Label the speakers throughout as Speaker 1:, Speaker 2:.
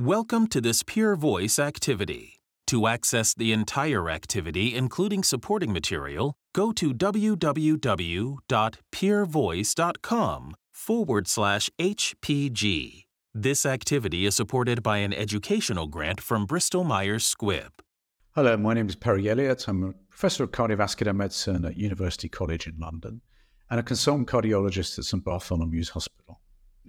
Speaker 1: Welcome to this Peer Voice activity. To access the entire activity, including supporting material, go to www.peervoice.com forward slash HPG. This activity is supported by an educational grant from Bristol Myers Squibb.
Speaker 2: Hello, my name is Perry Elliott. I'm a professor of cardiovascular medicine at University College in London and a consultant cardiologist at St Bartholomew's Hospital.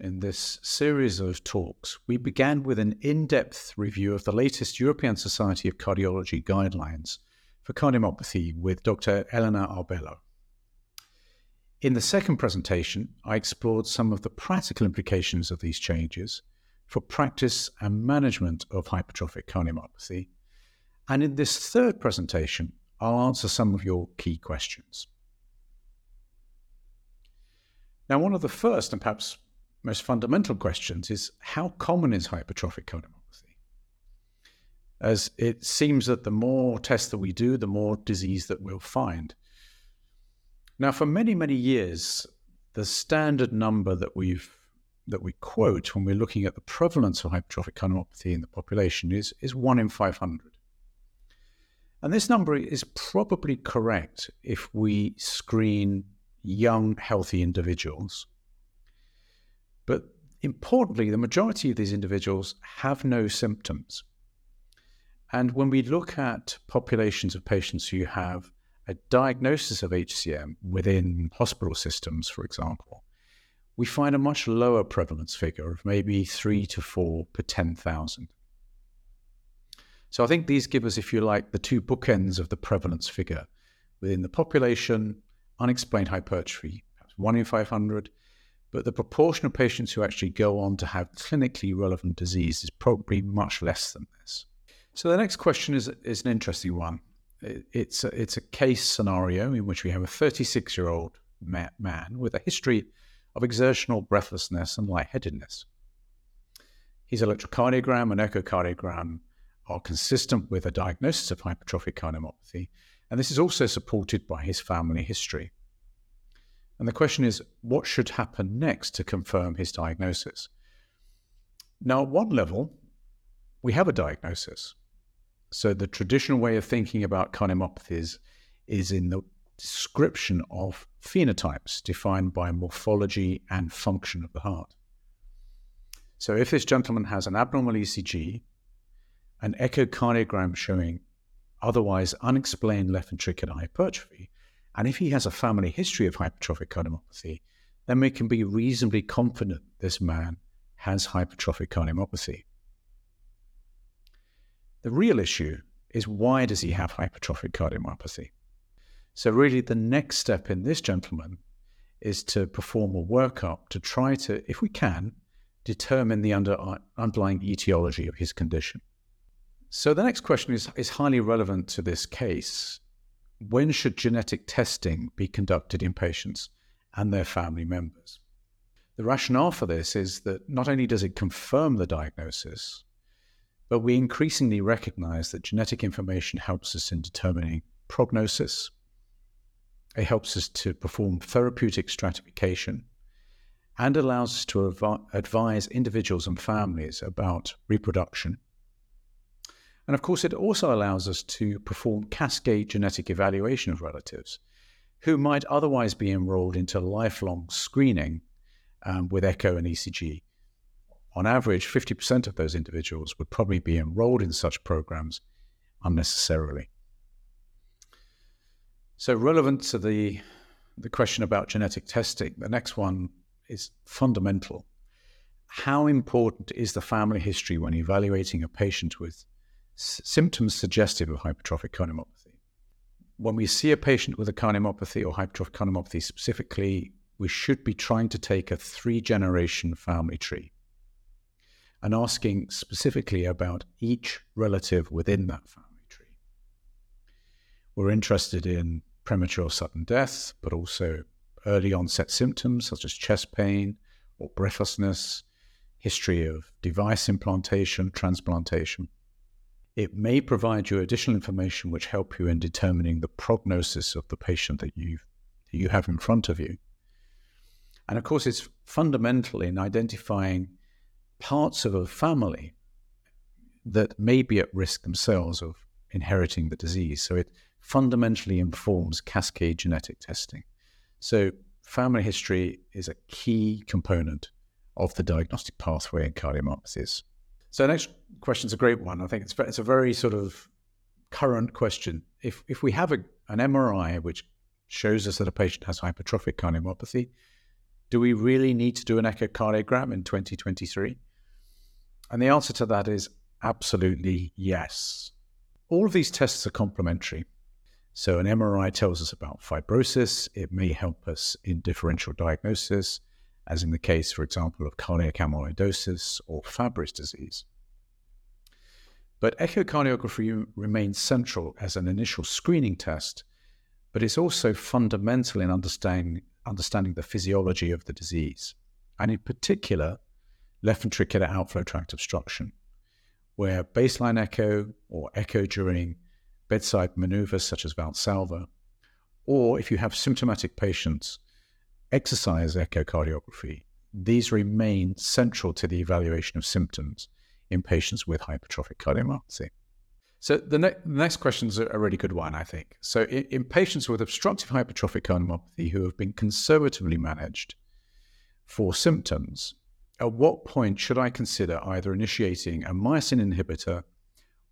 Speaker 2: In this series of talks, we began with an in depth review of the latest European Society of Cardiology guidelines for cardiomyopathy with Dr. Elena Arbelo. In the second presentation, I explored some of the practical implications of these changes for practice and management of hypertrophic cardiomyopathy and in this third presentation, I'll answer some of your key questions. Now, one of the first and perhaps most fundamental questions is how common is hypertrophic cardiomyopathy? As it seems that the more tests that we do, the more disease that we'll find. Now, for many, many years, the standard number that we've that we quote when we're looking at the prevalence of hypertrophic cardiomyopathy in the population is, is 1 in 500. And this number is probably correct if we screen young, healthy individuals. But importantly, the majority of these individuals have no symptoms. And when we look at populations of patients who have a diagnosis of HCM within hospital systems, for example, we find a much lower prevalence figure of maybe three to four per 10,000. So I think these give us, if you like, the two bookends of the prevalence figure within the population, unexplained hypertrophy, perhaps one in 500, but the proportion of patients who actually go on to have clinically relevant disease is probably much less than this. So the next question is, is an interesting one. It's a, it's a case scenario in which we have a 36 year old man with a history of exertional breathlessness and lightheadedness. His electrocardiogram and echocardiogram are consistent with a diagnosis of hypertrophic cardiomyopathy, and this is also supported by his family history. And the question is, what should happen next to confirm his diagnosis? Now, at one level, we have a diagnosis. So the traditional way of thinking about cardiomyopathies is in the description of phenotypes defined by morphology and function of the heart. So if this gentleman has an abnormal ECG an echocardiogram showing otherwise unexplained left ventricular hypertrophy, and if he has a family history of hypertrophic cardiomyopathy, then we can be reasonably confident this man has hypertrophic cardiomyopathy. The real issue is why does he have hypertrophic cardiomyopathy? So, really, the next step in this gentleman is to perform a workup to try to, if we can, determine the under, underlying etiology of his condition. So the next question is, is highly relevant to this case. When should genetic testing be conducted in patients and their family members? The rationale for this is that not only does it confirm the diagnosis, but we increasingly recognize that genetic information helps us in determining prognosis. It helps us to perform therapeutic stratification and allows us to advise individuals and families about reproduction and of course, it also allows us to perform cascade genetic evaluation of relatives who might otherwise be enrolled into lifelong screening um, with echo and ECG. On average, 50% of those individuals would probably be enrolled in such programs unnecessarily. So, relevant to the, the question about genetic testing, the next one is fundamental. How important is the family history when evaluating a patient with symptoms suggestive of hypertrophic cardiomyopathy. When we see a patient with a cardiomyopathy or hypertrophic cardiomyopathy specifically, we should be trying to take a three generation family tree and asking specifically about each relative within that family tree. We're interested in premature sudden death, but also early onset symptoms such as chest pain or breathlessness, history of device implantation, transplantation. It may provide you additional information which help you in determining the prognosis of the patient that you you have in front of you. And of course, it's fundamental in identifying parts of a family that may be at risk themselves of inheriting the disease. So it fundamentally informs cascade genetic testing. So family history is a key component of the diagnostic pathway in cardiomyopathies. So next question is a great one. I think it's it's a very sort of current question. If if we have a, an MRI which shows us that a patient has hypertrophic cardiomyopathy, do we really need to do an echocardiogram in 2023? And the answer to that is absolutely yes. All of these tests are complementary. So, an MRI tells us about fibrosis. It may help us in differential diagnosis, as in the case, for example, of cardiac amyloidosis or Fabry's disease. But echocardiography remains central as an initial screening test, but it's also fundamental in understanding, understanding the physiology of the disease, and in particular, left ventricular outflow tract obstruction, where baseline echo or echo during bedside maneuvers such as Valsalva, or if you have symptomatic patients, exercise echocardiography. These remain central to the evaluation of symptoms in patients with hypertrophic cardiomyopathy. So the, ne- the next question is a really good one, I think. So in, in patients with obstructive hypertrophic cardiomyopathy who have been conservatively managed for symptoms, at what point should I consider either initiating a myosin inhibitor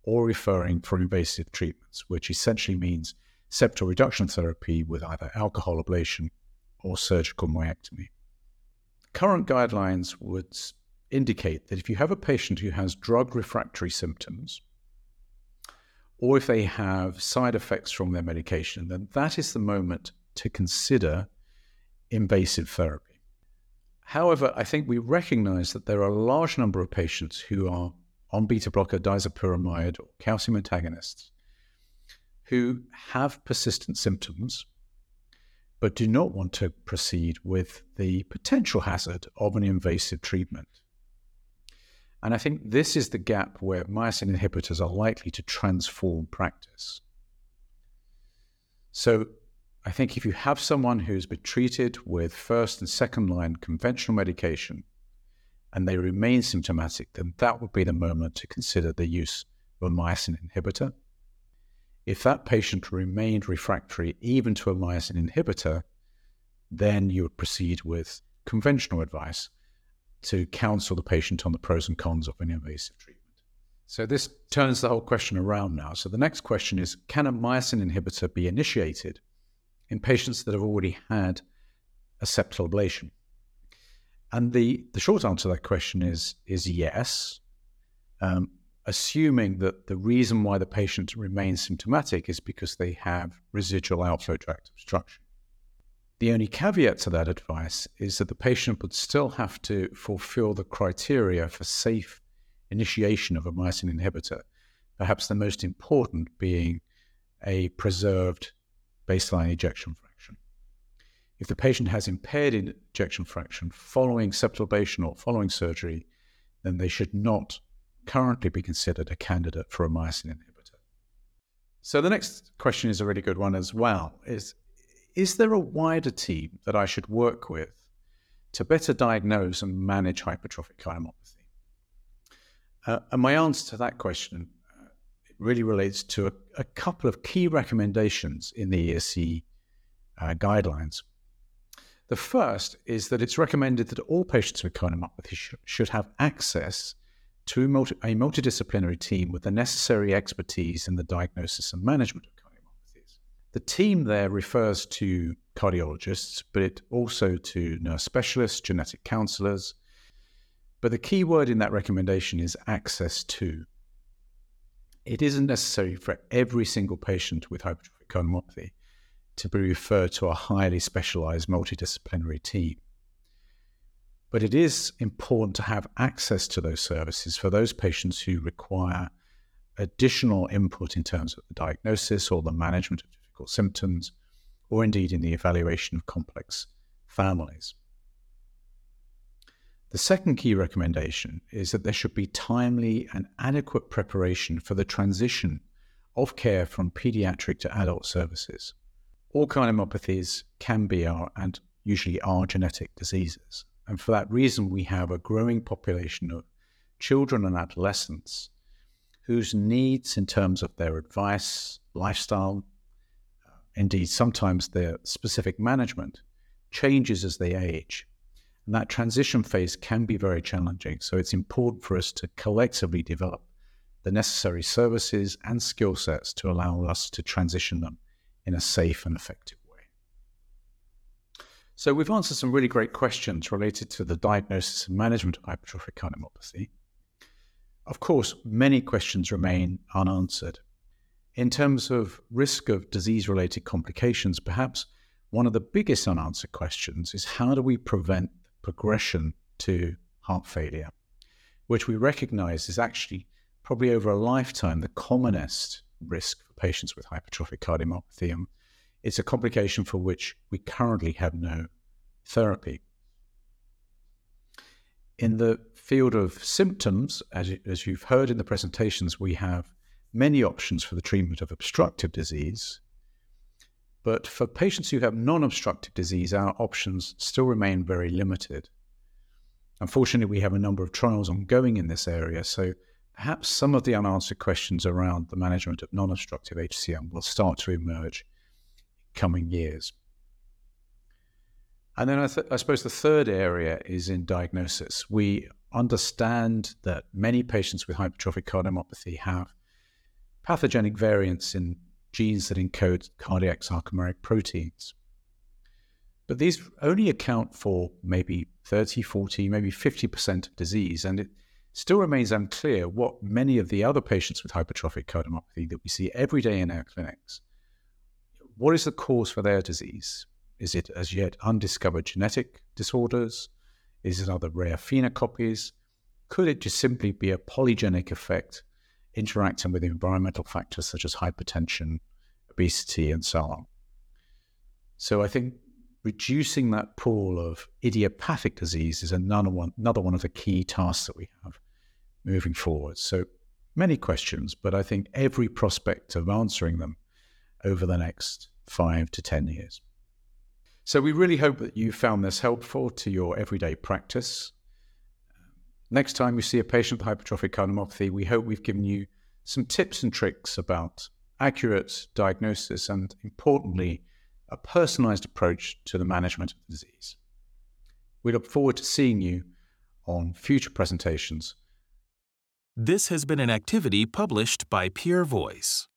Speaker 2: or referring for invasive treatments, which essentially means septal reduction therapy with either alcohol ablation or surgical myectomy? Current guidelines would indicate that if you have a patient who has drug refractory symptoms, or if they have side effects from their medication, then that is the moment to consider invasive therapy. However, I think we recognize that there are a large number of patients who are on beta blocker disopyramide or calcium antagonists who have persistent symptoms but do not want to proceed with the potential hazard of an invasive treatment. And I think this is the gap where myosin inhibitors are likely to transform practice. So I think if you have someone who's been treated with first and second line conventional medication and they remain symptomatic, then that would be the moment to consider the use of a myosin inhibitor. If that patient remained refractory even to a myosin inhibitor, then you would proceed with conventional advice to counsel the patient on the pros and cons of an invasive treatment. So this turns the whole question around now. So the next question is can a myosin inhibitor be initiated in patients that have already had a septal ablation? And the, the short answer to that question is, is yes, um, assuming that the reason why the patient remains symptomatic is because they have residual outflow tract obstruction. The only caveat to that advice is that the patient would still have to fulfill the criteria for safe initiation of a myosin inhibitor, perhaps the most important being a preserved baseline ejection fraction. If the patient has impaired ejection fraction following septal ablation or following surgery, then they should not currently be considered a candidate for a myosin inhibitor. So the next question is a really good one as well. Is is there a wider team that I should work with to better diagnose and manage hypertrophic cardiomyopathy? Uh, and my answer to that question uh, really relates to a, a, couple of key recommendations in the ESC uh, guidelines. The first is that it's recommended that all patients with cardiomyopathy sh- should have access to a, multi- a multidisciplinary team with the necessary expertise in the diagnosis and management of cardiomyopathies. the team there refers to cardiologists, but it also to nurse specialists, genetic counselors. But the key word in that recommendation is access to. It isn't necessary for every single patient with hypertrophic cardiomyopathy to be referred to a highly specialized multidisciplinary team. But it is important to have access to those services for those patients who require additional input in terms of the diagnosis or the management of difficult symptoms, or indeed in the evaluation of complex families. The second key recommendation is that there should be timely and adequate preparation for the transition of care from pediatric to adult services. All cardiomyopathies can be are, and usually are genetic diseases. And for that reason, we have a growing population of children and adolescents whose needs in terms of their advice, lifestyle, uh, indeed sometimes their specific management changes as they age. And that transition phase can be very challenging. So it's important for us to collectively develop the necessary services and skill sets to allow us to transition them in a safe and effective way. So we've answered some really great questions related to the diagnosis and management of hypertrophic cardiomyopathy. Of course, many questions remain unanswered. In terms of risk of disease related complications, perhaps one of the biggest unanswered questions is how do we prevent progression to heart failure, which we recognize is actually probably over a lifetime the commonest risk for patients with hypertrophic cardiomyopathy. And it's a complication for which we currently have no therapy. In the field of symptoms, as, as you've heard in the presentations, we have many options for the treatment of obstructive disease. But for patients who have non obstructive disease, our options still remain very limited. Unfortunately, we have a number of trials ongoing in this area, so perhaps some of the unanswered questions around the management of non obstructive HCM will start to emerge coming years. And then I, th- I, suppose the third area is in diagnosis. We understand that many patients with hypertrophic cardiomyopathy have pathogenic variants in genes that encode cardiac sarcomeric proteins. But these only account for maybe 30, 40, maybe 50% of disease, and it still remains unclear what many of the other patients with hypertrophic cardiomyopathy that we see every day in our clinics, what is the cause for their disease? Is it as yet undiscovered genetic disorders? Is it other rare phenocopies? Could it just simply be a polygenic effect interacting with environmental factors such as hypertension, obesity, and so on? So I think reducing that pool of idiopathic disease is another one, another one of the key tasks that we have moving forward. So many questions, but I think every prospect of answering them over the next five to 10 years. So we really hope that you found this helpful to your everyday practice. Next time you see a patient with hypertrophic cardiomyopathy, we hope we've given you some tips and tricks about accurate diagnosis and, importantly, a personalized approach to the management of the disease. We look forward to seeing you on future presentations.
Speaker 1: This has been an activity published by Peer Voice.